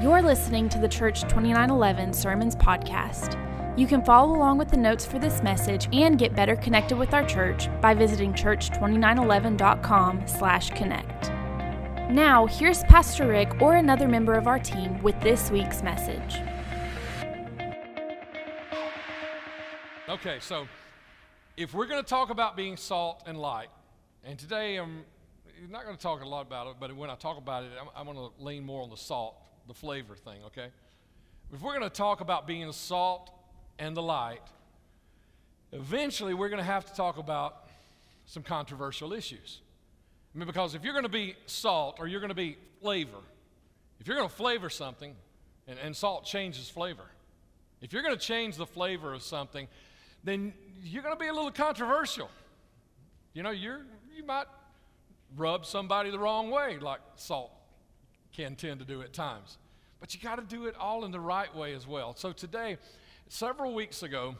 You're listening to the Church 2911 Sermons Podcast. You can follow along with the notes for this message and get better connected with our church by visiting church2911.com slash connect. Now, here's Pastor Rick or another member of our team with this week's message. Okay, so if we're going to talk about being salt and light, and today I'm not going to talk a lot about it, but when I talk about it, I'm, I'm going to lean more on the salt, the flavor thing, okay? If we're going to talk about being salt and the light, eventually we're going to have to talk about some controversial issues. I mean, because if you're going to be salt or you're going to be flavor, if you're going to flavor something, and, and salt changes flavor, if you're going to change the flavor of something, then you're going to be a little controversial. You know, you're, you might rub somebody the wrong way, like salt can tend to do at times. But you got to do it all in the right way as well. So today, several weeks ago,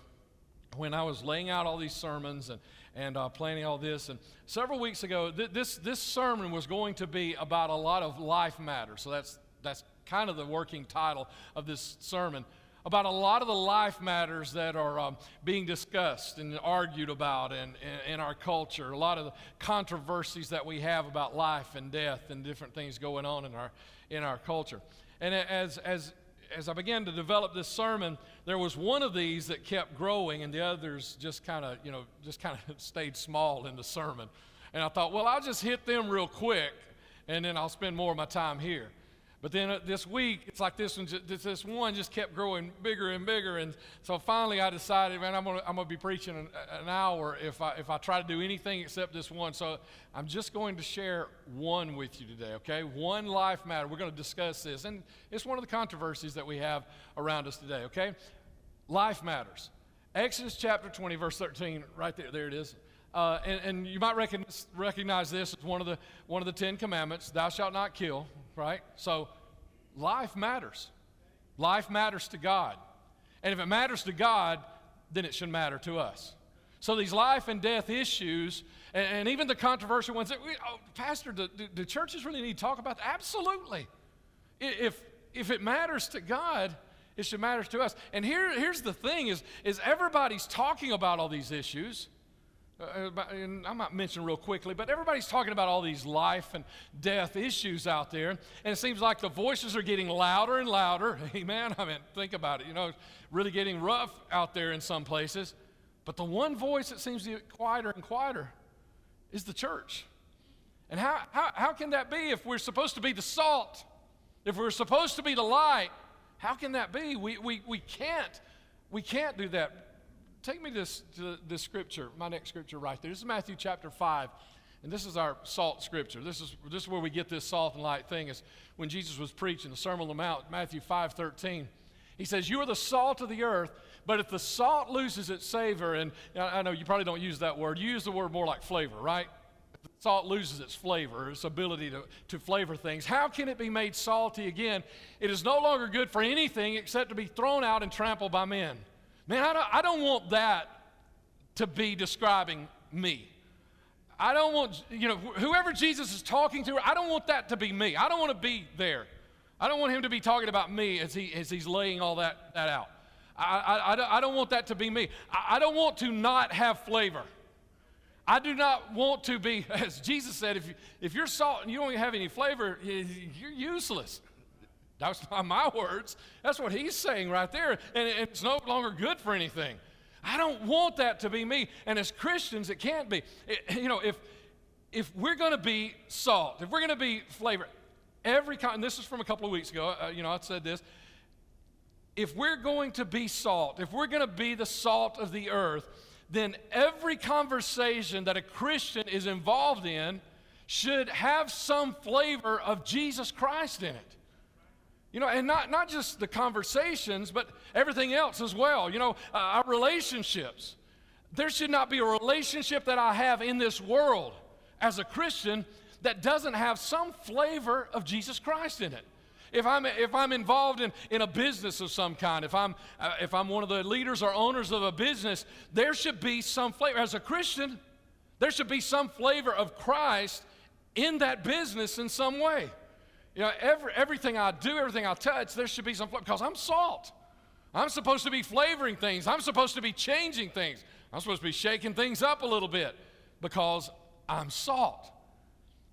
when I was laying out all these sermons and, and uh, planning all this, and several weeks ago, th- this, this sermon was going to be about a lot of life matters. So that's, that's kind of the working title of this sermon about a lot of the life matters that are um, being discussed and argued about in, in, in, our culture, a lot of the controversies that we have about life and death and different things going on in our, in our culture. And as, as, as I began to develop this sermon, there was one of these that kept growing, and the others just kind of, you know, just kind of stayed small in the sermon. And I thought, well, I'll just hit them real quick, and then I'll spend more of my time here. But then uh, this week, it's like this one, just, this one just kept growing bigger and bigger. And so finally I decided, man, I'm going to I'm gonna be preaching an, an, hour if I, if I try to do anything except this one. So I'm just going to share one with you today, okay? One life matter. We're going to discuss this. And it's one of the controversies that we have around us today, okay? Life matters. Exodus chapter 20, verse 13, right there, there it is. Uh, and, and, you might recognize, recognize this as one of, the, one of the Ten Commandments Thou shalt not kill, right? So life matters. Life matters to God. And if it matters to God, then it should matter to us. So these life and death issues, and, and even the controversial ones, that we, oh, Pastor, do, do, do, churches really need to talk about that? Absolutely. If, if it matters to God, it should matter to us. And here, here's the thing is, is everybody's talking about all these issues. Uh, and I might mention real quickly, but everybody's talking about all these life and death issues out there. And it seems like the voices are getting louder and louder. Amen. I mean, think about it. You know, really getting rough out there in some places. But the one voice that seems to get quieter and quieter is the church. And how, how, how can that be if we're supposed to be the salt? If we're supposed to be the light, how can that be? We, we, we can't. We can't do that take me this, to this scripture, my next scripture right there. This is Matthew chapter 5. And this is our salt scripture. This is, this is where we get this salt and light thing. Is when Jesus was preaching the Sermon on the Mount, Matthew 5 13. He says, You are the salt of the earth, but if the salt loses its savor, and I know you probably don't use that word, you use the word more like flavor, right? If the salt loses its flavor, its ability to, to flavor things, how can it be made salty again? It is no longer good for anything except to be thrown out and trampled by men. Man, I don't, I don't want that to be describing me. I don't want, you know, whoever Jesus is talking to, I don't want that to be me. I don't want to be there. I don't want him to be talking about me as, he, as he's laying all that, that out. I, I, I don't want that to be me. I, I don't want to not have flavor. I do not want to be, as Jesus said, if, you, if you're salt and you don't have any flavor, you're useless. That's not my words. That's what he's saying right there. And it's no longer good for anything. I don't want that to be me. And as Christians, it can't be. It, you know, if, if we're going to be salt, if we're going to be flavor, every kind, this is from a couple of weeks ago, uh, you know, I said this. If we're going to be salt, if we're going to be the salt of the earth, then every conversation that a Christian is involved in should have some flavor of Jesus Christ in it. You know, and not, not just the conversations, but everything else as well. You know, uh, our relationships. There should not be a relationship that I have in this world as a Christian that doesn't have some flavor of Jesus Christ in it. If I'm, if I'm involved in, in a business of some kind, if I'm, uh, if I'm one of the leaders or owners of a business, there should be some flavor. As a Christian, there should be some flavor of Christ in that business in some way. You know, every, everything I do, everything I touch, there should be some because I'm salt. I'm supposed to be flavoring things. I'm supposed to be changing things. I'm supposed to be shaking things up a little bit because I'm salt.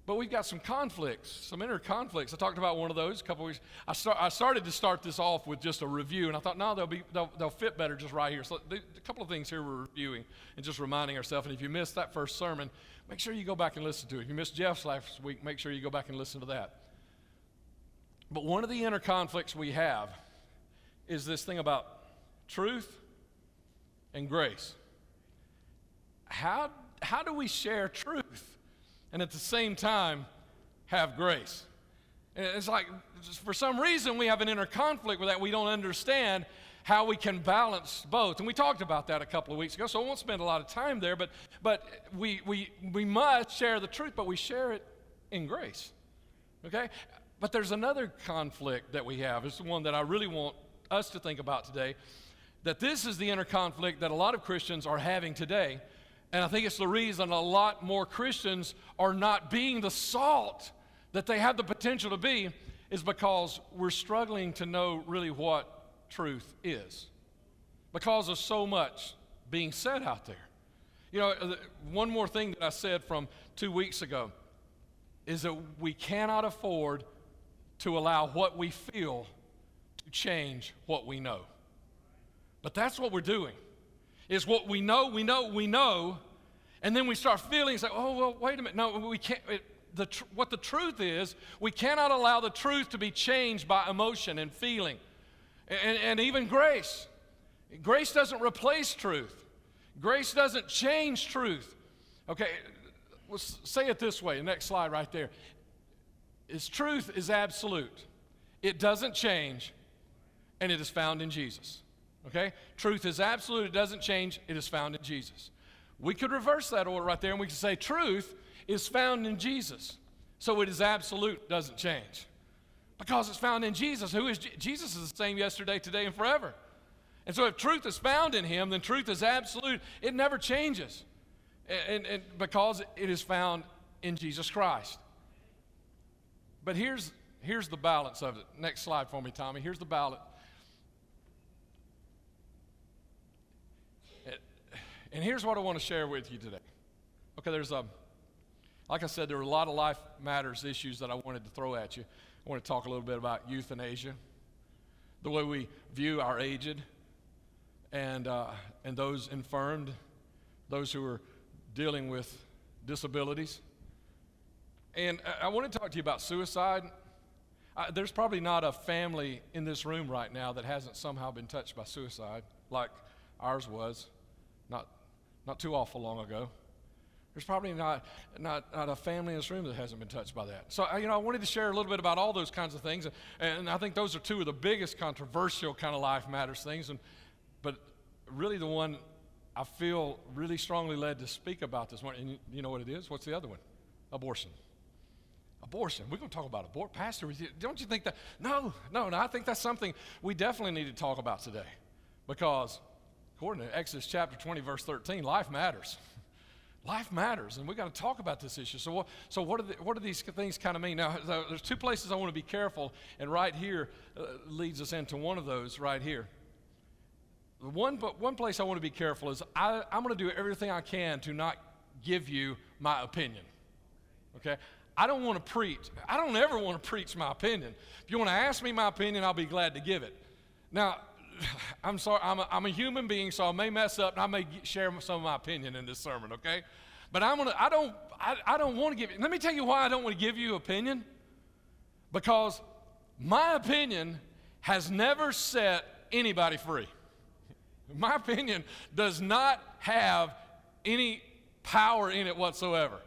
But we've got some conflicts, some inner conflicts. I talked about one of those a couple weeks. I, start, I started to start this off with just a review, and I thought, no, they'll, be, they'll, they'll fit better just right here. So a couple of things here we're reviewing and just reminding ourselves. And if you missed that first sermon, make sure you go back and listen to it. If you missed Jeff's last week, make sure you go back and listen to that. But one of the inner conflicts we have is this thing about truth and grace. How, how do we share truth and at the same time have grace? It's like, for some reason, we have an inner conflict with that. We don't understand how we can balance both. And we talked about that a couple of weeks ago, so I won't spend a lot of time there, but, but we, we, we must share the truth, but we share it in grace. Okay? But there's another conflict that we have. It's the one that I really want us to think about today. That this is the inner conflict that a lot of Christians are having today. And I think it's the reason a lot more Christians are not being the salt that they have the potential to be, is because we're struggling to know really what truth is. Because of so much being said out there. You know, uh, one more thing that I said from two weeks ago is that we cannot afford to allow what we feel to change what we know. But that's what we're doing. Is what we know, we know, we know, and then we start feeling, it's like, oh, well, wait a minute. No, we can't. It, the tr- what the truth is, we cannot allow the truth to be changed by emotion and feeling and, and even grace. Grace doesn't replace truth, grace doesn't change truth. Okay, let's say it this way. Next slide right there is truth is absolute. It doesn't change, and it is found in Jesus. Okay? Truth is absolute, it doesn't change, it is found in Jesus. We could reverse that order right there and we could say truth is found in Jesus. So it is absolute, doesn't change. Because it's found in Jesus. Who is Je- Jesus is the same yesterday, today, and forever. And so if truth is found in him, then truth is absolute. It never changes. And, and, and because it is found in Jesus Christ. But here's, here's the balance of it. Next slide for me, Tommy. Here's the balance. And here's what I want to share with you today. Okay, there's a, like I said, there are a lot of life matters issues that I wanted to throw at you. I want to talk a little bit about euthanasia, the way we view our aged, and, uh, and those infirmed, those who are dealing with disabilities. And I want to talk to you about suicide. Uh, there's probably not a family in this room right now that hasn't somehow been touched by suicide, like ours was, not, not too awful long ago. There's probably not, not, not a family in this room that hasn't been touched by that. So, you know, I wanted to share a little bit about all those kinds of things. And I think those are two of the biggest controversial kind of life matters things. And, but really, the one I feel really strongly led to speak about this one, and you know what it is? What's the other one? Abortion abortion. We're going to talk about abortion. Pastor, don't you think that? No, no, no. I think that's something we definitely need to talk about today. Because according to Exodus chapter 20, verse 13, life matters. life matters, and we got to talk about this issue. So, what, so what, the, what do these things kind of mean? Now, there's two places I want to be careful, and right here uh, leads us into one of those right here. The one, but one place I want to be careful is I, I'm going to do everything I can to not give you my opinion. Okay? I don't want to preach. I don't ever want to preach my opinion. If you want to ask me my opinion, I'll be glad to give it. Now, I'm sorry, I'm a, I'm a human being, so I may mess up and I may share some of my opinion in this sermon, okay? But I'm gonna, I don't, I, I don't want to give. it. Let me tell you why I don't want to give you opinion. Because my opinion has never set anybody free. My opinion does not have any power in it whatsoever.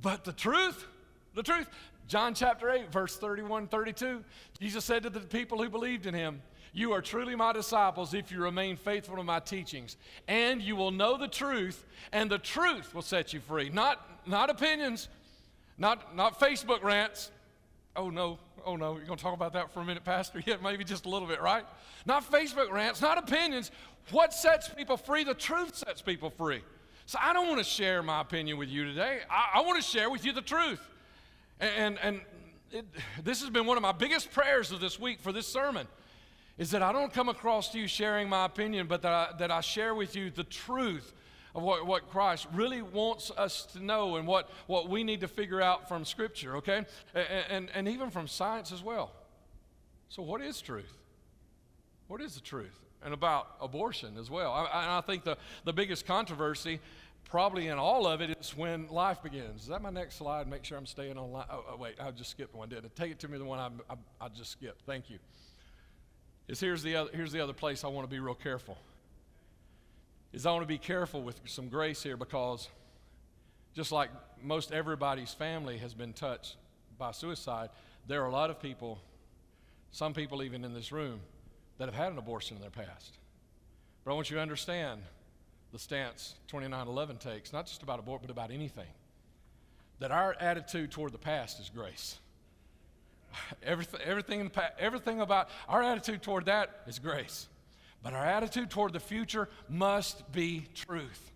But the truth, the truth. John chapter 8, verse 31 32. Jesus said to the people who believed in him, You are truly my disciples if you remain faithful to my teachings. And you will know the truth, and the truth will set you free. Not, not opinions, not, not Facebook rants. Oh no, oh no, you're going to talk about that for a minute, Pastor? Yeah, maybe just a little bit, right? Not Facebook rants, not opinions. What sets people free? The truth sets people free. So I don't want to share my opinion with you today. I, I want to share with you the truth. And, and it, this has been one of my biggest prayers of this week for this sermon is that I don't come across to you sharing my opinion, but that I, that I share with you the truth of what, what Christ really wants us to know and what, what we need to figure out from Scripture, okay? And, and, and even from science as well. So, what is truth? What is the truth? And about abortion as well. I, I think the, the biggest controversy, probably in all of it, is when life begins. Is that my next slide? Make sure I'm staying on line. Oh, oh wait, I just skipped one, didn't I? Take it to me, the one I, I, I just skipped. Thank you. Is here's the, other, here's the other place I want to be real careful is I want to be careful with some grace here because just like most everybody's family has been touched by suicide, there are a lot of people, some people even in this room, that have had an abortion in their past. But I want you to understand the stance 2911 takes, not just about abortion, but about anything. That our attitude toward the past is grace. Everything, everything, everything about our attitude toward that is grace. But our attitude toward the future must be truth.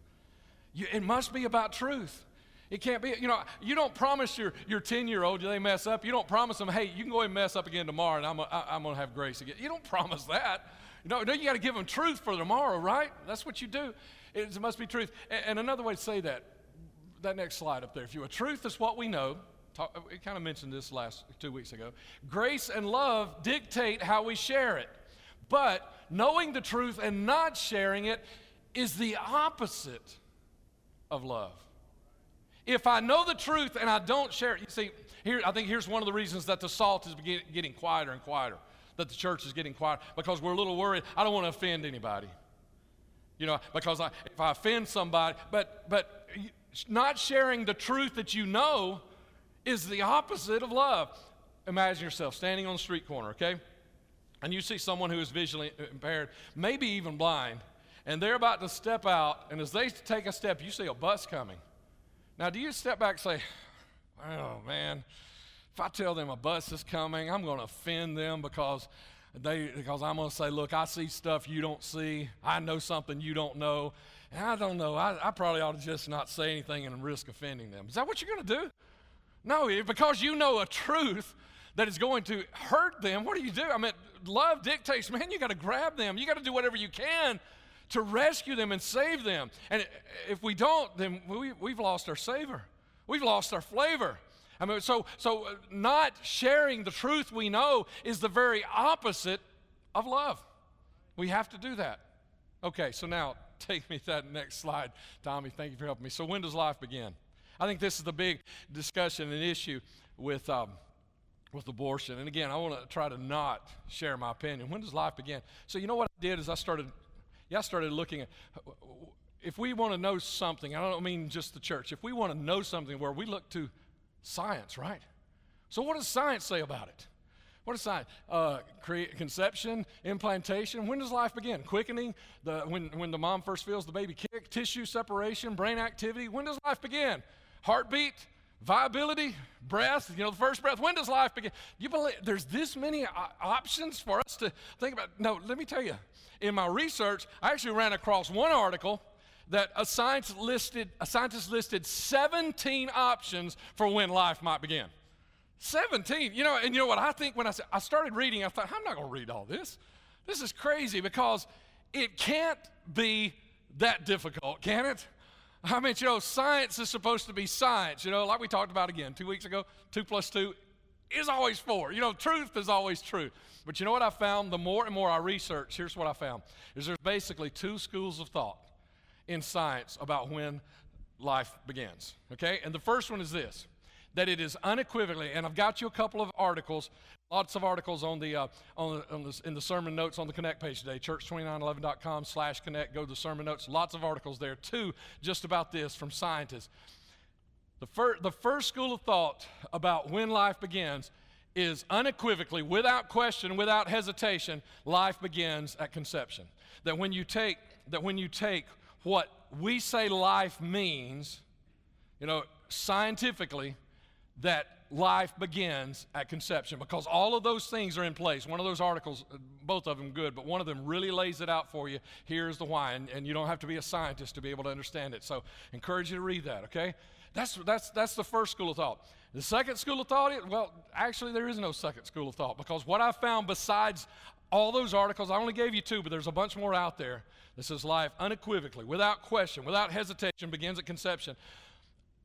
You, it must be about truth. It can't be, you know, you don't promise your, your 10 year old, they mess up, you don't promise them, hey, you can go and mess up again tomorrow and I'm, I'm going to have grace again. You don't promise that. You know, you got to give them truth for tomorrow, right? That's what you do. It, must be truth. And, another way to say that, that next slide up there, if you will, truth is what we know. Talk, uh, we kind of mentioned this last two weeks ago. Grace and love dictate how we share it. But knowing the truth and not sharing it is the opposite of love. If I know the truth and I don't share it, you see, here, I think here's one of the reasons that the salt is getting quieter and quieter, that the church is getting quiet, because we're a little worried. I don't want to offend anybody. You know, because I, if I offend somebody, but, but not sharing the truth that you know is the opposite of love. Imagine yourself standing on the street corner, okay? and you see someone who is visually impaired, maybe even blind, and they're about to step out, and as they take a step, you see a bus coming. Now, do you step back and say, oh man, if I tell them a bus is coming, I'm going to offend them because they because I'm going to say, look, I see stuff you don't see. I know something you don't know. And I don't know. I, I probably ought to just not say anything and risk offending them. Is that what you're going to do? No, because you know a truth that is going to hurt them, what do you do? I mean, love dictates, man, you got to grab them. You got to do whatever you can to rescue them and save them. And if we don't, then we, we've lost our savor. We've lost our flavor. I mean, so, so not sharing the truth we know is the very opposite of love. We have to do that. Okay, so now take me to that next slide, Tommy. Thank you for helping me. So, when does life begin? I think this is the big discussion and issue with. Um, with abortion. And again, I want to try to not share my opinion. When does life begin? So you know what I did is I started, yeah, I started looking at if we want to know something. I don't mean just the church. If we want to know something, where we look to science, right? So what does science say about it? What is science? Uh, create, conception, implantation. When does life begin? Quickening, the, when, when the mom first feels the baby kick, tissue separation, brain activity. When does life begin? Heartbeat, viability, breath, you know, the first breath. When does life begin? You believe there's this many options for us to think about? No, let me tell you. In my research, I actually ran across one article that a scientist listed, a scientist listed 17 options for when life might begin. 17. You know, and you know what I think when I, I started reading, I thought, I'm not going to read all this. This is crazy because it can't be that difficult, can it? I mean, you know, science is supposed to be science. You know, like we talked about again two weeks ago, two plus two is always four. You know, truth is always true. But you know what I found? The more and more I research, here's what I found: is there's basically two schools of thought in science about when life begins. Okay, and the first one is this: that it is unequivocally, and I've got you a couple of articles, lots of articles on the, uh, on, the, on the, in the sermon notes on the Connect page today, church2911.com slash connect, go to the sermon notes, lots of articles there too, just about this from scientists. The, fir- the first school of thought about when life begins is unequivocally, without question, without hesitation, life begins at conception. That when you take, that when you take what we say life means, you know, scientifically, that life begins at conception because all of those things are in place. One of those articles, uh, both of them good, but one of them really lays it out for you. Here's the why, and, and you don't have to be a scientist to be able to understand it. So, encourage you to read that, okay? That's, that's, that's the first school of thought. The second school of thought, well, actually, there is no second school of thought because what I found besides all those articles, I only gave you two, but there's a bunch more out there that says life unequivocally, without question, without hesitation, begins at conception.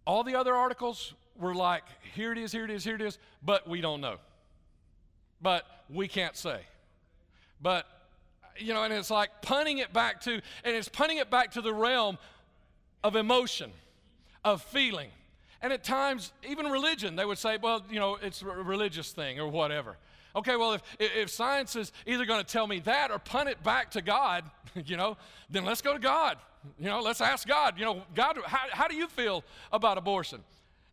All the other articles were like, here it is, here it is, here it is, but we don't know. But we can't say. But, you know, and it's like punting it back to, and it's punting it back to the realm of emotion, of feeling. And at times, even religion, they would say, well, you know, it's a religious thing or whatever. Okay, well, if, if science is either going to tell me that or punt it back to God, you know, then let's go to God. You know, let's ask God, you know, God, how, how do you feel about abortion?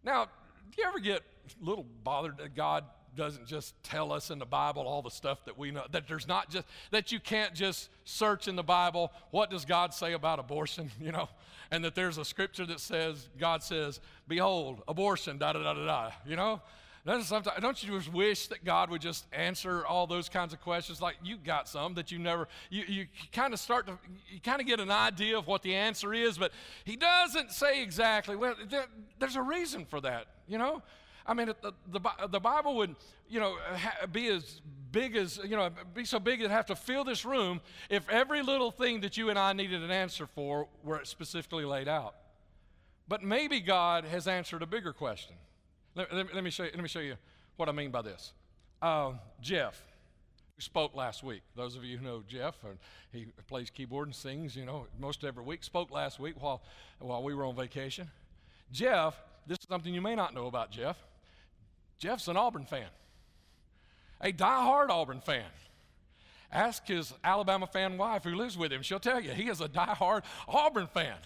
Now, do you ever get a little bothered that God doesn't just tell us in the Bible all the stuff that we know, that there's not just, that you can't just search in the Bible, what does God say about abortion, you know, and that there's a scripture that says, God says, behold, abortion, da da da da da, you know? Don't you just wish that God would just answer all those kinds of questions? Like you got some that you never, you, you kind of start to, you kind of get an idea of what the answer is, but He doesn't say exactly. Well, there, there's a reason for that, you know? I mean, the, the, the Bible would, you know, be as big as, you know, be so big it'd have to fill this room if every little thing that you and I needed an answer for were specifically laid out. But maybe God has answered a bigger question. Let, let, let, me, show you, let me show you what I mean by this. Uh, Jeff, who spoke last week, those of you who know Jeff, and he plays keyboard and sings, you know, most every week, spoke last week while, while we were on vacation. Jeff, this is something you may not know about Jeff. Jeff's an Auburn fan, a die-hard Auburn fan. Ask his Alabama fan wife who lives with him. She'll tell you he is a die-hard Auburn fan.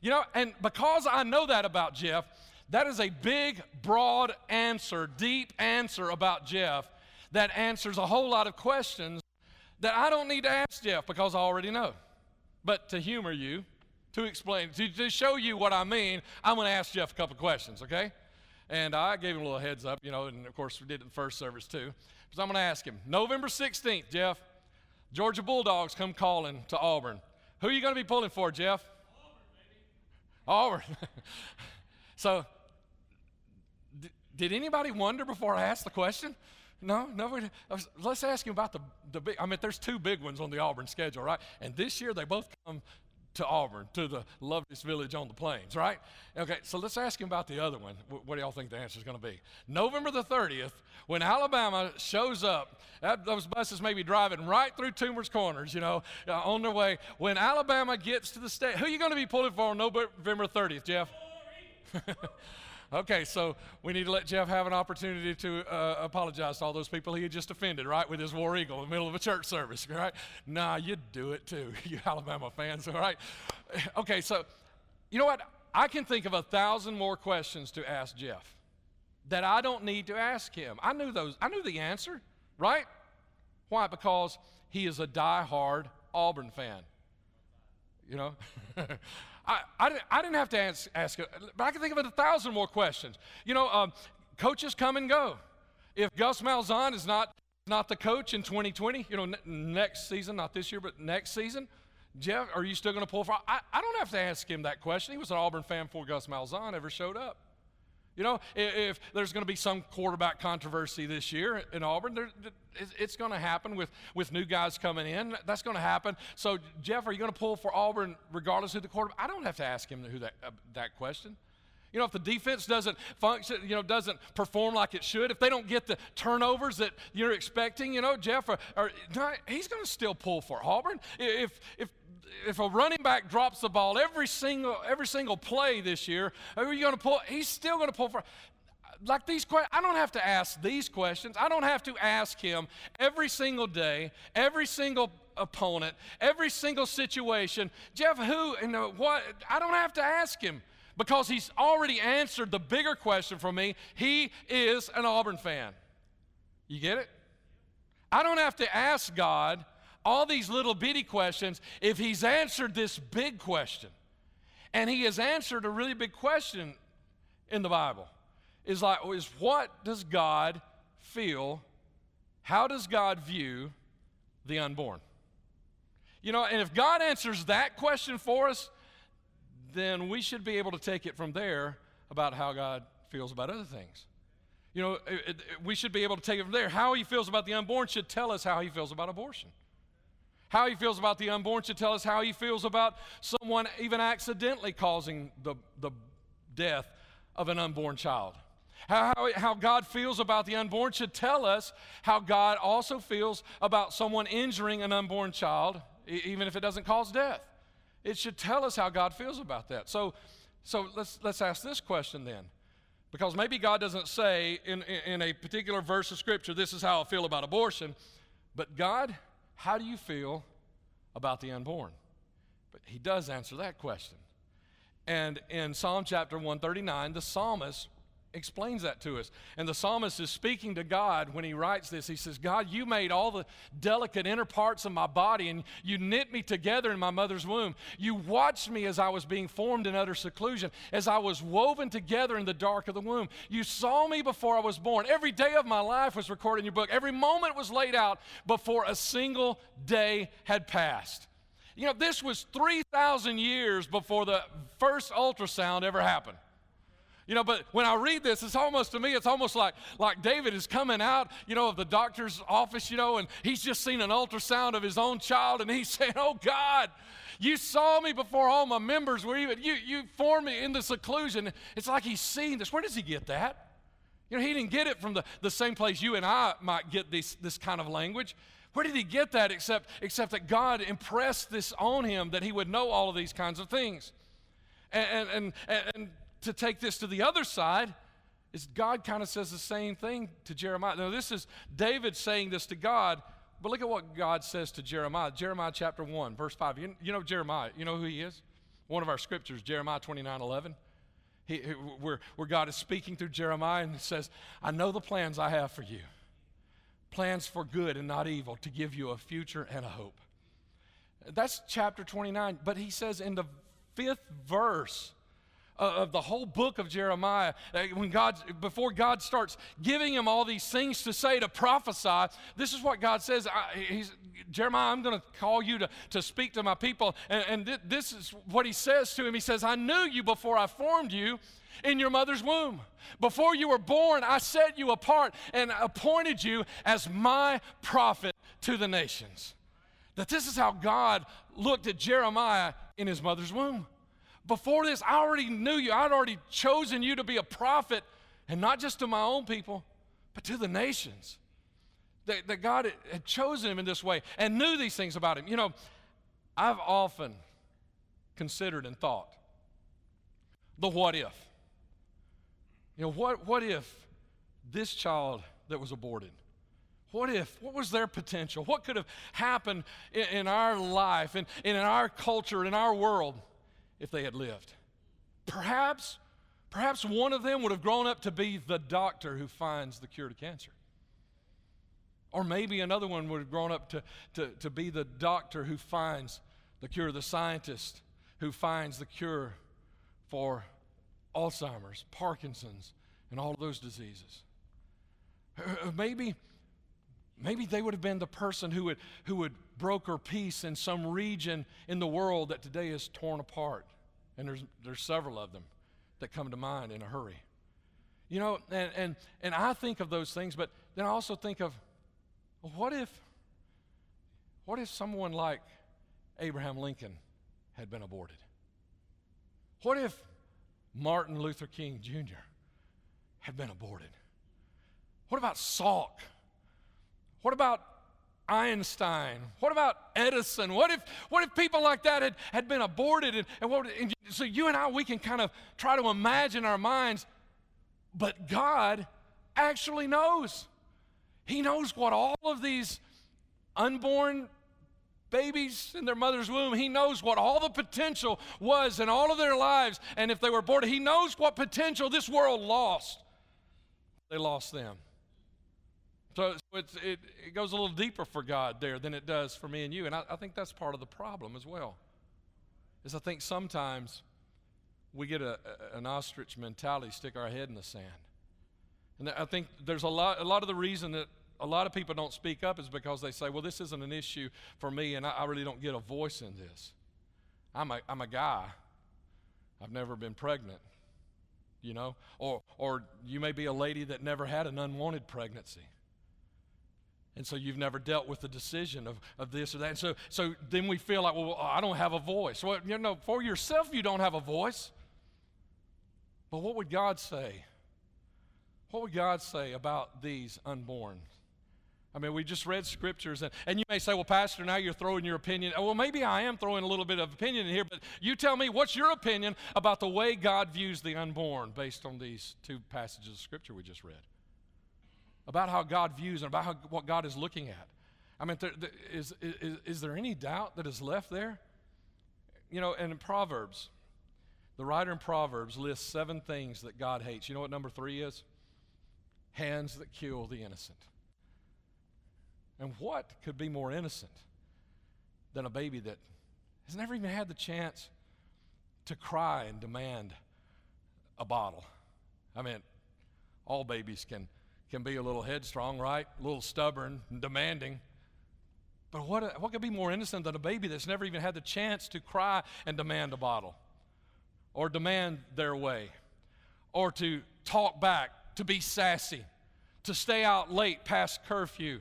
You know, and because I know that about Jeff, that is a big, broad answer, deep answer about Jeff that answers a whole lot of questions that I don't need to ask Jeff because I already know. But to humor you, to explain, to, to show you what I mean, I'm going to ask Jeff a couple questions, okay? And I gave him a little heads up, you know, and of course we did it in the first service too. So I'm going to ask him November 16th, Jeff, Georgia Bulldogs come calling to Auburn. Who are you going to be pulling for, Jeff? Auburn, baby. Auburn. so did anybody wonder before I asked the question? No, nobody. Let's ask him about the, the big. I mean, there's two big ones on the Auburn schedule, right? And this year they both come to Auburn, to the loveliest village on the plains, right? Okay, so let's ask him about the other one. What do y'all think the answer is going to be? November the 30th, when Alabama shows up, that, those buses may be driving right through Toomer's Corners, you know, uh, on their way. When Alabama gets to the state, who are you going to be pulling for on November 30th, Jeff? Okay, so we need to let Jeff have an opportunity to uh, apologize to all those people he had just offended, right, with his War Eagle in the middle of a church service, right? Nah, you do it too, you Alabama fans, all right? Okay, so you know what? I can think of a thousand more questions to ask Jeff that I don't need to ask him. I knew those, I knew the answer, right? Why? Because he is a die-hard Auburn fan. You know? I, I, didn't, I didn't have to ask, ask but I can think of a thousand more questions. You know, um, coaches come and go. If Gus Malzahn is not, not the coach in 2020, you know, n- next season, not this year, but next season, Jeff, are you still going to pull for? I, I don't have to ask him that question. He was an Auburn fan before Gus Malzahn ever showed up. You know, if, there's going to be some quarterback controversy this year in Auburn, there, it's going to happen with, with new guys coming in. That's going to happen. So, Jeff, are you going to pull for Auburn regardless of the quarterback? I don't have to ask him who that, uh, that question. You know, if the defense doesn't function, you know, doesn't perform like it should, if they don't get the turnovers that you're expecting, you know, Jeff, or, or he's going to still pull for Auburn. If, if if a running back drops the ball every single every single play this year, are you going to pull? He's still going to pull for. Like these questions, I don't have to ask these questions. I don't have to ask him every single day, every single opponent, every single situation. Jeff, who and what? I don't have to ask him because he's already answered the bigger question for me. He is an Auburn fan. You get it? I don't have to ask God all these little bitty questions if he's answered this big question. And he has answered a really big question in the Bible. Is like is what does God feel? How does God view the unborn? You know, and if God answers that question for us, then we should be able to take it from there about how God feels about other things. You know, it, it, we should be able to take it from there. How he feels about the unborn should tell us how he feels about abortion. How he feels about the unborn should tell us how he feels about someone even accidentally causing the, the death of an unborn child. How, how, how, God feels about the unborn should tell us how God also feels about someone injuring an unborn child, even if it doesn't cause death. It should tell us how God feels about that. So, so let's, let's ask this question then. Because maybe God doesn't say in, in a particular verse of Scripture, this is how I feel about abortion, but God, how do you feel about the unborn? But He does answer that question. And in Psalm chapter 139, the psalmist explains that to us. And the psalmist is speaking to God when he writes this. He says, God, you made all the delicate inner parts of my body and you knit me together in my mother's womb. You watched me as I was being formed in utter seclusion, as I was woven together in the dark of the womb. You saw me before I was born. Every day of my life was recorded in your book. Every moment was laid out before a single day had passed. You know, this was 3,000 years before the first ultrasound ever happened. You know, but when I read this, it's almost to me, it's almost like like David is coming out, you know, of the doctor's office, you know, and he's just seen an ultrasound of his own child, and he's saying, "Oh God, you saw me before all my members were even. You you formed me in the seclusion." It's like he's seeing this. Where does he get that? You know, he didn't get it from the, the same place you and I might get this this kind of language. Where did he get that except except that God impressed this on him that he would know all of these kinds of things? and, and, and, and to take this to the other side is God kind of says the same thing to Jeremiah. Now, this is David saying this to God, but look at what God says to Jeremiah. Jeremiah chapter 1, verse 5. You, you know Jeremiah, you know who he is? One of our scriptures, Jeremiah 29 11. He, where, where God is speaking through Jeremiah and says, I know the plans I have for you plans for good and not evil, to give you a future and a hope. That's chapter 29. But he says in the fifth verse, of the whole book of Jeremiah, uh, when God, before God starts giving him all these things to say, to prophesy, this is what God says. I, Jeremiah, I'm going to call you to, to speak to my people. And, and th- this is what he says to him. He says, I knew you before I formed you in your mother's womb. Before you were born, I set you apart and appointed you as my prophet to the nations. That this is how God looked at Jeremiah in his mother's womb. Before this, I already knew you. I'd already chosen you to be a prophet, and not just to my own people, but to the nations. That, that God had chosen him in this way and knew these things about him. You know, I've often considered and thought the what if. You know, what, what if this child that was aborted, what if, what was their potential? What could have happened in, in our life and, and in our culture, in our world? If they had lived. Perhaps, perhaps one of them would have grown up to be the doctor who finds the cure to cancer. Or maybe another one would have grown up to, to, to be the doctor who finds the cure, the scientist who finds the cure for Alzheimer's, Parkinson's, and all those diseases. Maybe, maybe they would have been the person who would, who would broker peace in some region in the world that today is torn apart. And there's, there's several of them that come to mind in a hurry. You know, and, and, and I think of those things, but then I also think of what if what if someone like Abraham Lincoln had been aborted? What if Martin Luther King Jr. had been aborted? What about Salk? What about Einstein? What about Edison? What if, what if people like that had, had been aborted? And, and, what, and so you and I, we can kind of try to imagine our minds, but God actually knows. He knows what all of these unborn babies in their mother's womb, He knows what all the potential was in all of their lives. And if they were aborted, He knows what potential this world lost. They lost them. So, it, it goes a little deeper for God there than it does for me and you. And I, I think that's part of the problem as well. Is I think sometimes we get a, a, an ostrich mentality, stick our head in the sand. And I think there's a lot, a lot of the reason that a lot of people don't speak up is because they say, well, this isn't an issue for me, and I, I really don't get a voice in this. I'm a, I'm a guy. I've never been pregnant. you know, or, or you may be a lady that never had an unwanted pregnancy. And so you've never dealt with the decision of, of this or that. And so, so then we feel like, well, I don't have a voice. Well, you know, for yourself, you don't have a voice. But what would God say? What would God say about these unborn? I mean, we just read scriptures, and, and you may say, well, Pastor, now you're throwing your opinion. Oh, well, maybe I am throwing a little bit of opinion in here, but you tell me, what's your opinion about the way God views the unborn based on these two passages of scripture we just read? About how God views and about how, what God is looking at. I mean, there, there, is, is, is there any doubt that is left there? You know, and in Proverbs, the writer in Proverbs lists seven things that God hates. You know what number three is? Hands that kill the innocent. And what could be more innocent than a baby that has never even had the chance to cry and demand a bottle? I mean, all babies can, can be a little headstrong, right? A little stubborn and demanding. But what, what could be more innocent than a baby that's never even had the chance to cry and demand a bottle? Or demand their way? Or to talk back, to be sassy, to stay out late past curfew?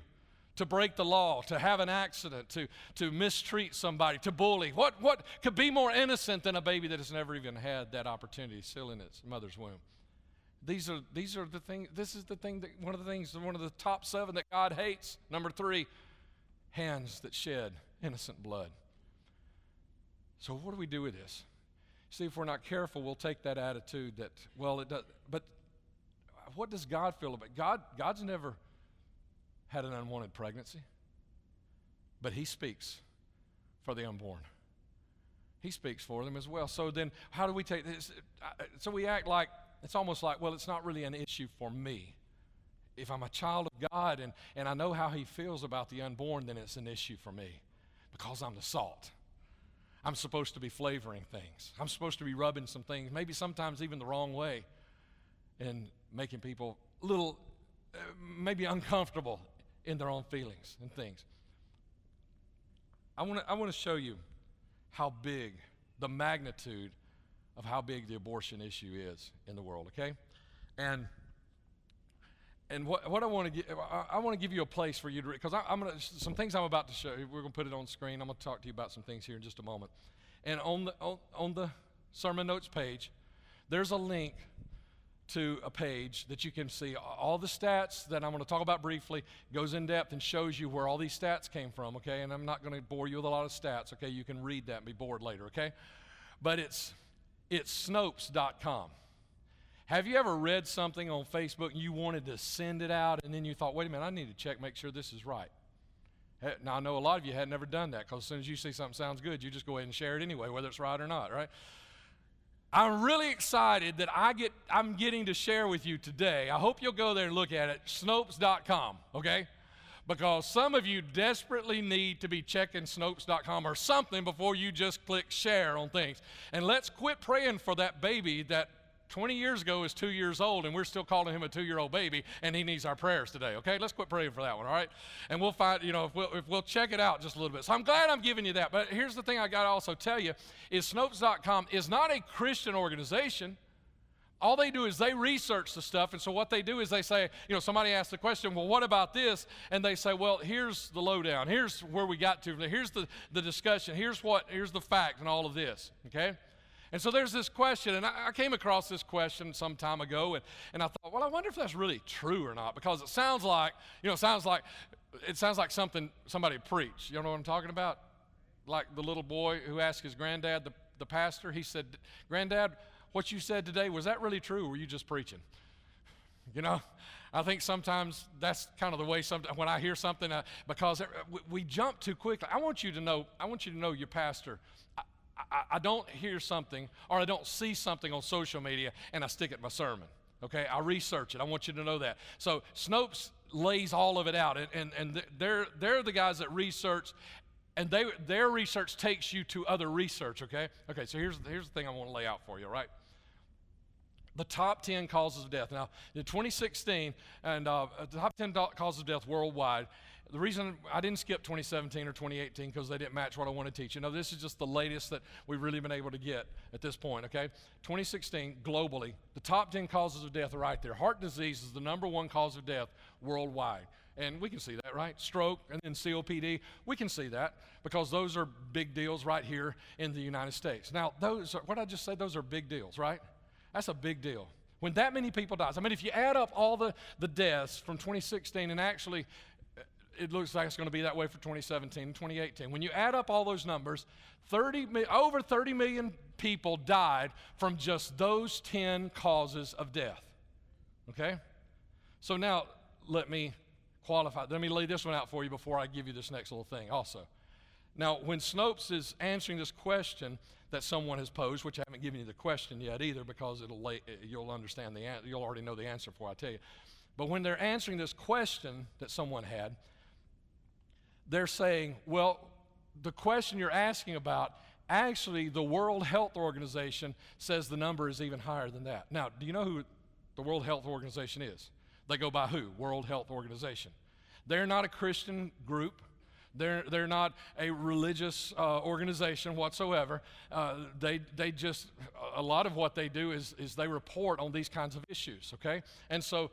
to break the law, to have an accident, to, to mistreat somebody, to bully. What, what could be more innocent than a baby that has never even had that opportunity still in its mother's womb? These are, these are the things, this is the thing that, one of the things, one of the top seven that God hates. Number three, hands that shed innocent blood. So, what do we do with this? See, if we're not careful, we'll take that attitude that, well, it does, but what does God feel about? God, God's never had an unwanted pregnancy, but he speaks for the unborn. He speaks for them as well. So then, how do we take this? So we act like it's almost like, well, it's not really an issue for me. If I'm a child of God and, and I know how He feels about the unborn, then it's an issue for me because I'm the salt. I'm supposed to be flavoring things. I'm supposed to be rubbing some things, maybe sometimes even the wrong way, and making people a little, uh, maybe uncomfortable in their own feelings and things. I want to I want to show you how big the magnitude of how big the abortion issue is in the world, okay? And and what, what I want to give, I, I want to give you a place for you to, read because I'm going to, some things I'm about to show you, we're going to put it on screen. I'm going to talk to you about some things here in just a moment. And on the, on, on the sermon notes page, there's a link to a page that you can see all the stats that I'm going to talk about briefly, goes in depth and shows you where all these stats came from, okay? And I'm not going to bore you with a lot of stats, okay? You can read that and be bored later, okay? But it's it's snopes.com. Have you ever read something on Facebook and you wanted to send it out and then you thought, wait a minute, I need to check, make sure this is right? Now, I know a lot of you had never done that because as soon as you see something sounds good, you just go ahead and share it anyway, whether it's right or not, right? I'm really excited that I get, I'm getting to share with you today. I hope you'll go there and look at it, Snopes.com, okay? Because some of you desperately need to be checking Snopes.com or something before you just click share on things. And let's quit praying for that baby that 20 years ago is two years old, and we're still calling him a two year old baby, and he needs our prayers today, okay? Let's quit praying for that one, all right? And we'll find, you know, if we'll, if we'll check it out just a little bit. So I'm glad I'm giving you that. But here's the thing I got to also tell you is Snopes.com is not a Christian organization. All they do is they research the stuff, and so what they do is they say, you know, somebody asks the question, well, what about this? And they say, well, here's the lowdown. Here's where we got to. Here's the, the discussion. Here's what, here's the fact and all of this, okay? And so there's this question, and I, I came across this question some time ago, and, and I thought, well, I wonder if that's really true or not, because it sounds like, you know, it sounds like it sounds like something somebody preached. You know what I'm talking about? Like the little boy who asked his granddad, the, the pastor, he said, Granddad, what you said today, was that really true, or were you just preaching? You know, I think sometimes that's kind of the way sometimes when I hear something, uh, because we, we jump too quickly. I want you to know, I want you to know your pastor I, I don't hear something or I don't see something on social media and I stick it in my sermon. Okay, I research it. I want you to know that. So Snopes lays all of it out, and, and, and they're, they're the guys that research, and they, their research takes you to other research, okay? Okay, so here's, here's the thing I want to lay out for you, right? The top 10 causes of death. Now, in 2016, and uh, the top 10 causes of death worldwide, the reason I didn't skip 2017 or 2018 because they didn't match what I want to teach. You know, this is just the latest that we've really been able to get at this point, okay? 2016, globally, the top 10 causes of death are right there. Heart disease is the number one cause of death worldwide. And we can see that, right? Stroke and then COPD, we can see that because those are big deals right here in the United States. Now, those are, what I just said, those are big deals, right? That's a big deal. When that many people dies, I mean, if you add up all the, the deaths from 2016 and actually uh, it looks like it's going to be that way for 2017 and 2018. When you add up all those numbers, 30, over 30 million people died from just those 10 causes of death. Okay? So now let me qualify. Let me lay this one out for you before I give you this next little thing also. Now, when Snopes is answering this question that someone has posed, which I haven't given you the question yet either because it'll lay, you'll understand the you'll already know the answer before I tell you. But when they're answering this question that someone had, they're saying, well, the question you're asking about, actually, the World Health Organization says the number is even higher than that. Now, do you know who the World Health Organization is? They go by who? World Health Organization. They're not a Christian group. They're, they're not a religious uh, organization whatsoever. Uh, they, they just, a lot of what they do is, is they report on these kinds of issues, okay? And so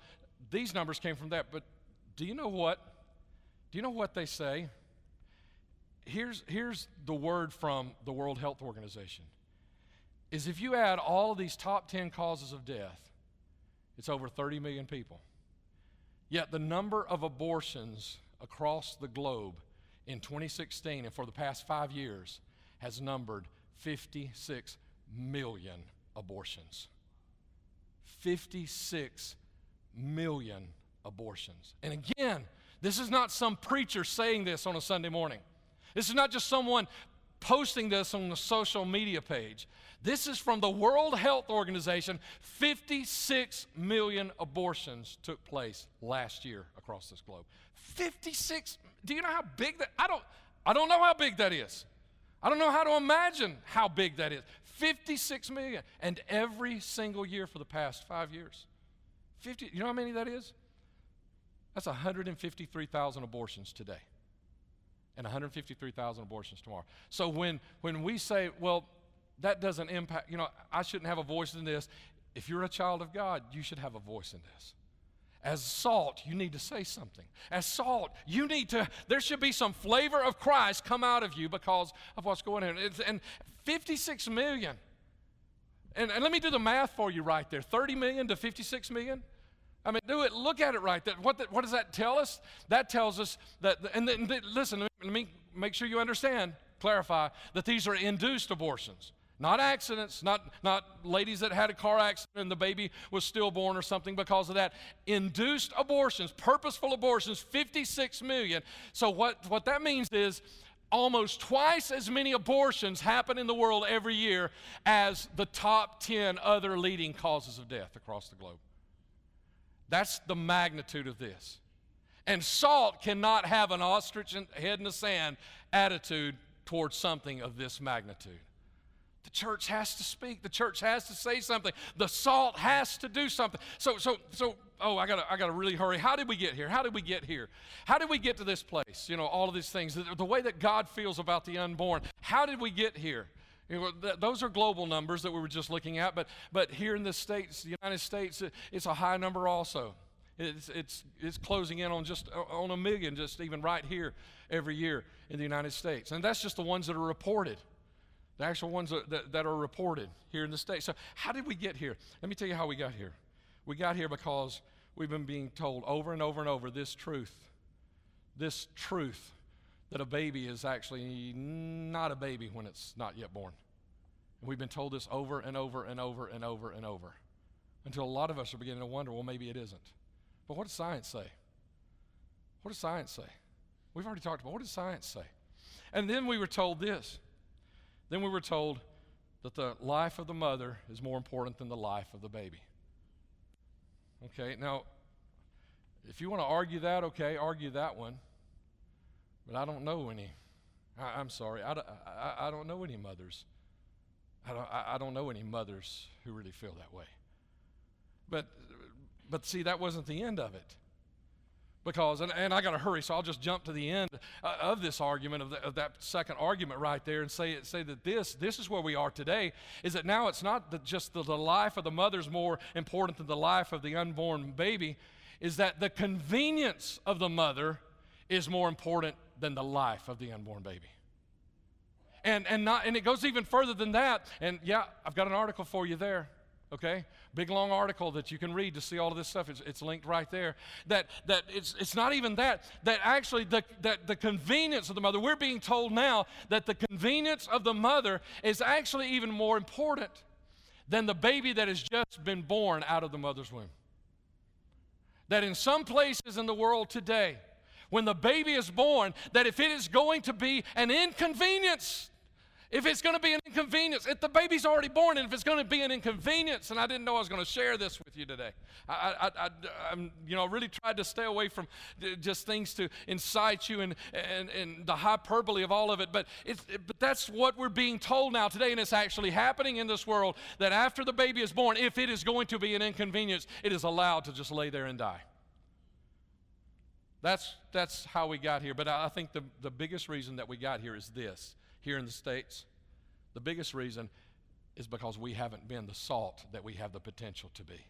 these numbers came from that. But do you know what? Do you know what they say? Here's, here's the word from the World Health Organization is if you add all of these top 10 causes of death, it's over 30 million people. Yet the number of abortions across the globe in 2016 and for the past five years has numbered 56 million abortions. 56 million abortions. And again, this is not some preacher saying this on a Sunday morning. This is not just someone posting this on the social media page. This is from the World Health Organization. 56 million abortions took place last year across this globe. 56 do you know how big that I don't I don't know how big that is. I don't know how to imagine how big that is. 56 million and every single year for the past 5 years. 50 you know how many that is? That's 153,000 abortions today and 153,000 abortions tomorrow. So when, when we say, well, that doesn't impact, you know, I shouldn't have a voice in this. If you're a child of God, you should have a voice in this. As salt, you need to say something. As salt, you need to, there should be some flavor of Christ come out of you because of what's going on. It's, and 56 million. And, and let me do the math for you right there 30 million to 56 million. I mean, do it. Look at it right there. What, the, what does that tell us? That tells us that, and then, listen, let me make sure you understand, clarify, that these are induced abortions. Not accidents, not, not ladies that had a car accident and the baby was stillborn or something because of that. Induced abortions, purposeful abortions, 56 million. So, what, what that means is almost twice as many abortions happen in the world every year as the top 10 other leading causes of death across the globe. That's the magnitude of this. And salt cannot have an ostrich head in the sand attitude towards something of this magnitude. The church has to speak. The church has to say something. The salt has to do something. So, so, so. Oh, I gotta, I gotta really hurry. How did we get here? How did we get here? How did we get to this place? You know, all of these things. The, the way that God feels about the unborn. How did we get here? You know, th- those are global numbers that we were just looking at, but, but here in the States, the United States, it, it's a high number also. It's, it's, it's closing in on just on a million, just even right here every year in the United States. And that's just the ones that are reported, the actual ones that, that, are reported here in the States. So, how did we get here? Let me tell you how we got here. We got here because we've been being told over and over and over this truth, this truth that a baby is actually not a baby when it's not yet born. And we've been told this over and over and over and over and over until a lot of us are beginning to wonder well, maybe it isn't. But what does science say? What does science say? We've already talked about what does science say? And then we were told this. Then we were told that the life of the mother is more important than the life of the baby. Okay, now, if you want to argue that, okay, argue that one. But I don't know any. I, am sorry, I, I, I, don't know any mothers. I don't, I, I don't know any mothers who really feel that way. But, but see, that wasn't the end of it. Because, and, and I got to hurry, so I'll just jump to the end uh, of this argument, of, the, of, that second argument right there, and say, say that this, this is where we are today, is that now it's not that just the, the life of the mother is more important than the life of the unborn baby, is that the convenience of the mother is more important than the life of the unborn baby. And, and, not, and it goes even further than that. And yeah, I've got an article for you there okay? Big long article that you can read to see all of this stuff. It's, it's linked right there. That, that it's, it's not even that, that actually the, that the convenience of the mother, we're being told now that the convenience of the mother is actually even more important than the baby that has just been born out of the mother's womb. That in some places in the world today, when the baby is born, that if it is going to be an inconvenience if it's going to be an inconvenience, if the baby's already born, and if it's going to be an inconvenience, and I didn't know I was going to share this with you today. I, I, I, am you know, really tried to stay away from just things to incite you and, and, and the hyperbole of all of it. But, it's, it, but that's what we're being told now today, and it's actually happening in this world that after the baby is born, if it is going to be an inconvenience, it is allowed to just lay there and die. That's, that's how we got here. But I think the, the biggest reason that we got here is this here in the States. The biggest reason is because we haven't been the salt that we have the potential to be.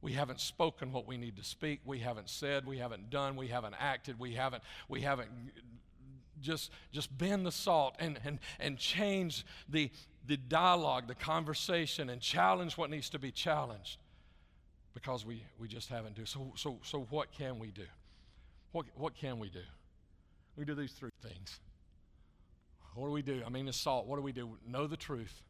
We haven't spoken what we need to speak. We haven't said. We haven't done. We haven't acted. We haven't, we haven't just, just been the salt and, and, and change the, the dialogue, the conversation, and challenge what needs to be challenged because we, we just haven't do. So, so, so what can we do? What, what can we do? We do these three things. What do we do? I mean, it's assault. What do we do? Know the truth.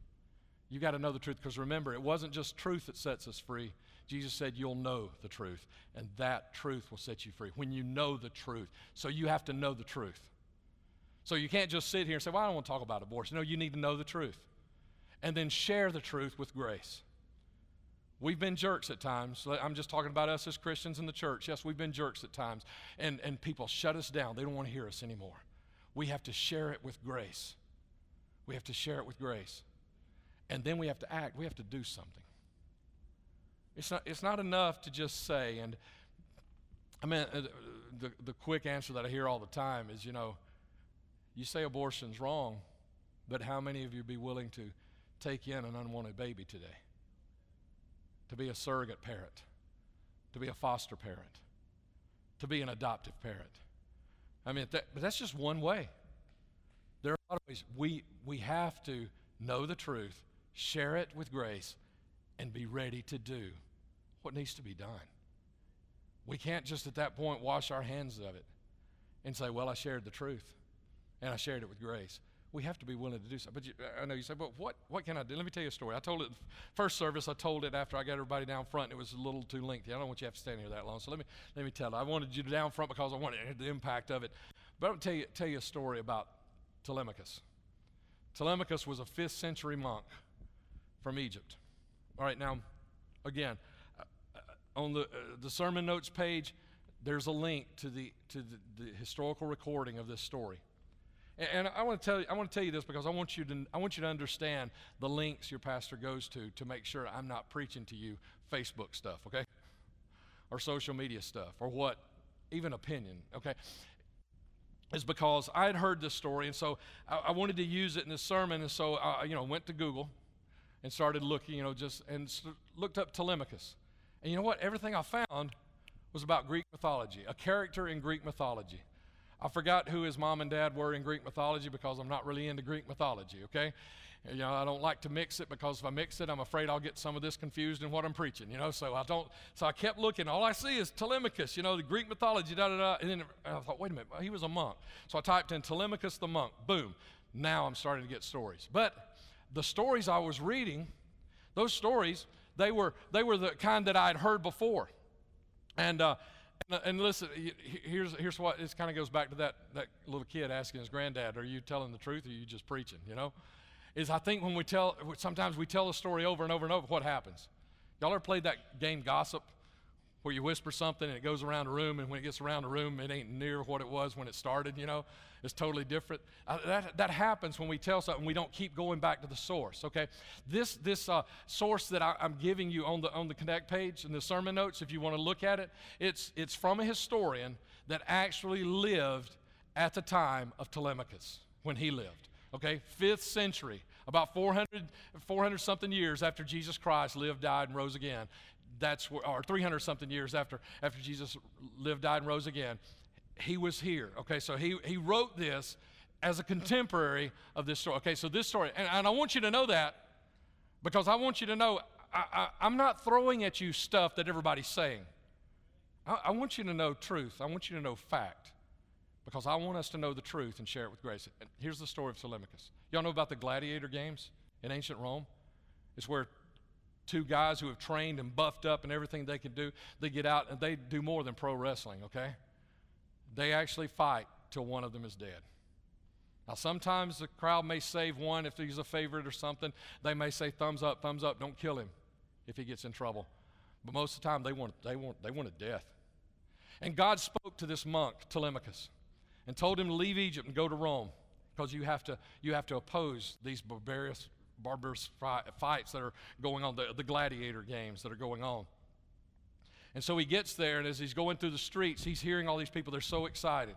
You got to know the truth because remember, it wasn't just truth that sets us free. Jesus said, You'll know the truth, and that truth will set you free when you know the truth. So you have to know the truth. So you can't just sit here and say, Well, I don't want to talk about abortion. No, you need to know the truth. And then share the truth with grace. We've been jerks at times. I'm just talking about us as Christians in the church. Yes, we've been jerks at times. And, and people shut us down. They don't want to hear us anymore we have to share it with grace. We have to share it with grace. And then we have to act. We have to do something. It's not, it's not enough to just say, and I mean, uh, the, the quick answer that I hear all the time is, you know, you say abortion's wrong, but how many of you be willing to take in an unwanted baby today? To be a surrogate parent, to be a foster parent, to be an adoptive parent. I mean, that, but that's just one way. There are a lot of ways. We, we have to know the truth, share it with grace, and be ready to do what needs to be done. We can't just at that point wash our hands of it and say, well, I shared the truth and I shared it with grace. We have to be willing to do so. But you, I know you say, but what, what can I do? Let me tell you a story. I told it first service. I told it after I got everybody down front. It was a little too lengthy. I don't want you to have to stand here that long. So let me let me tell it. I wanted you down front because I wanted the impact of it. But I'll tell you tell you a story about Telemachus. Telemachus was a fifth century monk from Egypt. All right, now again, uh, uh on the uh, the sermon notes page, there's a link to the to the, the historical recording of this story. And I want to tell you, I want to tell you this because I want you to, I want you to understand the links your pastor goes to to make sure I'm not preaching to you Facebook stuff, okay? Or social media stuff, or what, even opinion, okay? Is because I had heard this story, and so I, I wanted to use it in this sermon, and so I, you know, went to Google and started looking, you know, just and looked up Telemachus, and you know what? Everything I found was about Greek mythology, a character in Greek mythology. I forgot who his mom and dad were in Greek mythology because I'm not really into Greek mythology, okay? You know, I don't like to mix it because if I mix it, I'm afraid I'll get some of this confused in what I'm preaching, you know? So I don't, so I kept looking. All I see is Telemachus, you know, the Greek mythology, da da da. And then I thought, wait a minute, he was a monk. So I typed in Telemachus the monk. Boom. Now I'm starting to get stories. But the stories I was reading, those stories, they were, they were the kind that I'd heard before. And, uh, and listen, here's, here's what this kind of goes back to that, that little kid asking his granddad, Are you telling the truth or are you just preaching? You know? Is I think when we tell, sometimes we tell a story over and over and over, what happens? Y'all ever played that game Gossip? Where you whisper something and it goes around the room, and when it gets around the room, it ain't near what it was when it started, you know? It's totally different. Uh, that, that happens when we tell something, we don't keep going back to the source, okay? This, this uh, source that I, am giving you on the, on the Connect page in the sermon notes, if you want to look at it, it's, it's from a historian that actually lived at the time of Telemachus when he lived, okay? Fifth century, about 400, 400 something years after Jesus Christ lived, died, and rose again that's where, or 300 something years after, after Jesus lived, died, and rose again, he was here. Okay, so he, he wrote this as a contemporary of this story. Okay, so this story, and, and I want you to know that because I want you to know I, am not throwing at you stuff that everybody's saying. I, I want you to know truth. I want you to know fact because I want us to know the truth and share it with grace. And here's the story of Telemachus. Y'all know about the gladiator games in ancient Rome? It's where two guys who have trained and buffed up and everything they can do, they get out and they do more than pro wrestling, okay? They actually fight till one of them is dead. Now, sometimes the crowd may save one if he's a favorite or something. They may say, thumbs up, thumbs up, don't kill him if he gets in trouble. But most of the time, they want, they want, they want a death. And God spoke to this monk, Telemachus, and told him to leave Egypt and go to Rome because you have to, you have to oppose these barbarous barbarous fights that are going on, the, the gladiator games that are going on. And so he gets there, and as he's going through the streets, he's hearing all these people. They're so excited.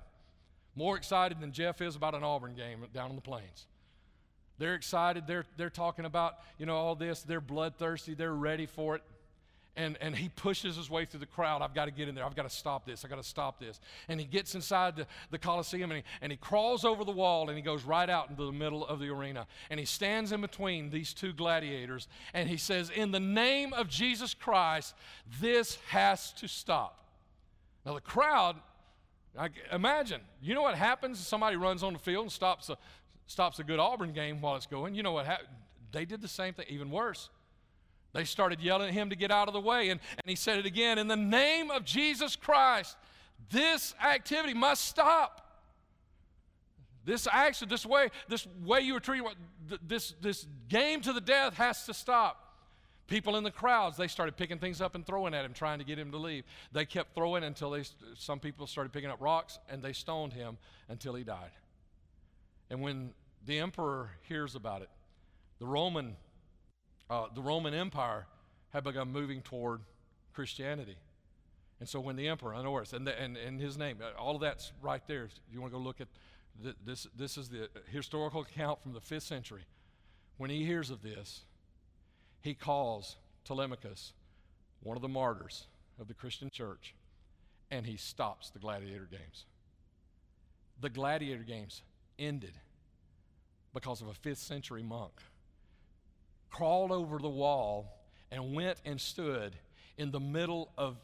More excited than Jeff is about an Auburn game down on the plains. They're excited. They're, they're talking about, you know, all this. They're bloodthirsty. They're ready for it and, and he pushes his way through the crowd. I've got to get in there. I've got to stop this. I've got to stop this. And he gets inside the, the Coliseum and he, and he crawls over the wall and he goes right out into the middle of the arena. And he stands in between these two gladiators and he says, In the name of Jesus Christ, this has to stop. Now, the crowd, I, imagine, you know what happens if somebody runs on the field and stops a, stops a good Auburn game while it's going? You know what happened? They did the same thing, even worse. They started yelling at him to get out of the way. And, and he said it again In the name of Jesus Christ, this activity must stop. This action, this way, this way you were treating, this, this game to the death has to stop. People in the crowds, they started picking things up and throwing at him, trying to get him to leave. They kept throwing until they, some people started picking up rocks and they stoned him until he died. And when the emperor hears about it, the Roman uh, the Roman Empire had begun moving toward Christianity. And so when the emperor, it's, and, the, and, and his name, uh, all of that's right there. You want to go look at the, this, this is the historical account from the fifth century. When he hears of this, he calls Telemachus one of the martyrs of the Christian church, and he stops the gladiator games. The gladiator games ended because of a fifth century monk crawled over the wall and went and stood in the middle of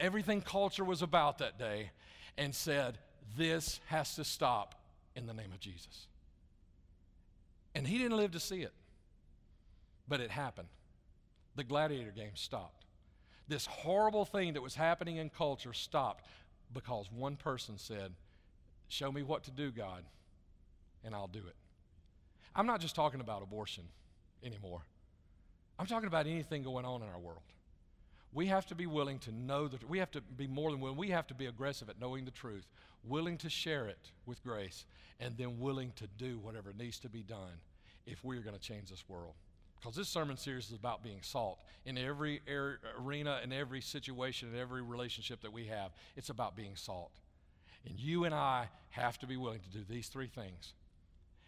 everything culture was about that day and said, This has to stop in the name of Jesus. And he didn't live to see it, but it happened. The gladiator game stopped. This horrible thing that was happening in culture stopped because one person said, Show me what to do, God, and I'll do it. I'm not just talking about abortion anymore. I'm talking about anything going on in our world. We have to be willing to know that we have to be more than willing. We have to be aggressive at knowing the truth, willing to share it with grace, and then willing to do whatever needs to be done if we are going to change this world. Because this sermon series is about being salt in every arena, in every situation, in every relationship that we have. It's about being salt. And you and I have to be willing to do these three things.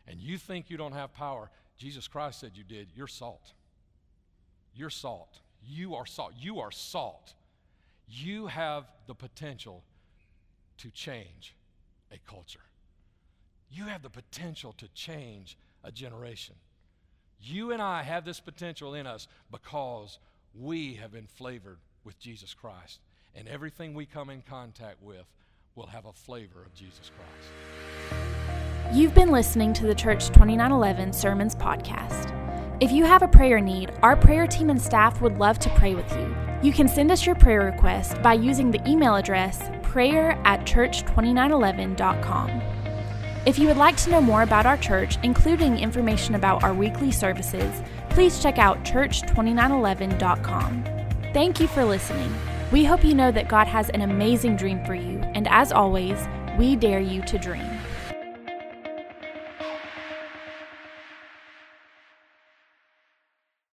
And you think you don't have power. Jesus Christ said you did. You're salt. You're salt. You are salt. You are salt. You have the potential to change a culture. You have the potential to change a generation. You and I have this potential in us because we have been flavored with Jesus Christ. And everything we come in contact with will have a flavor of Jesus Christ. You've been listening to the Church 2911 Sermons Podcast. If you have a prayer need, our prayer team and staff would love to pray with you. You can send us your prayer request by using the email address prayer at church2911.com. If you would like to know more about our church, including information about our weekly services, please check out church2911.com. Thank you for listening. We hope you know that God has an amazing dream for you, and as always, we dare you to dream.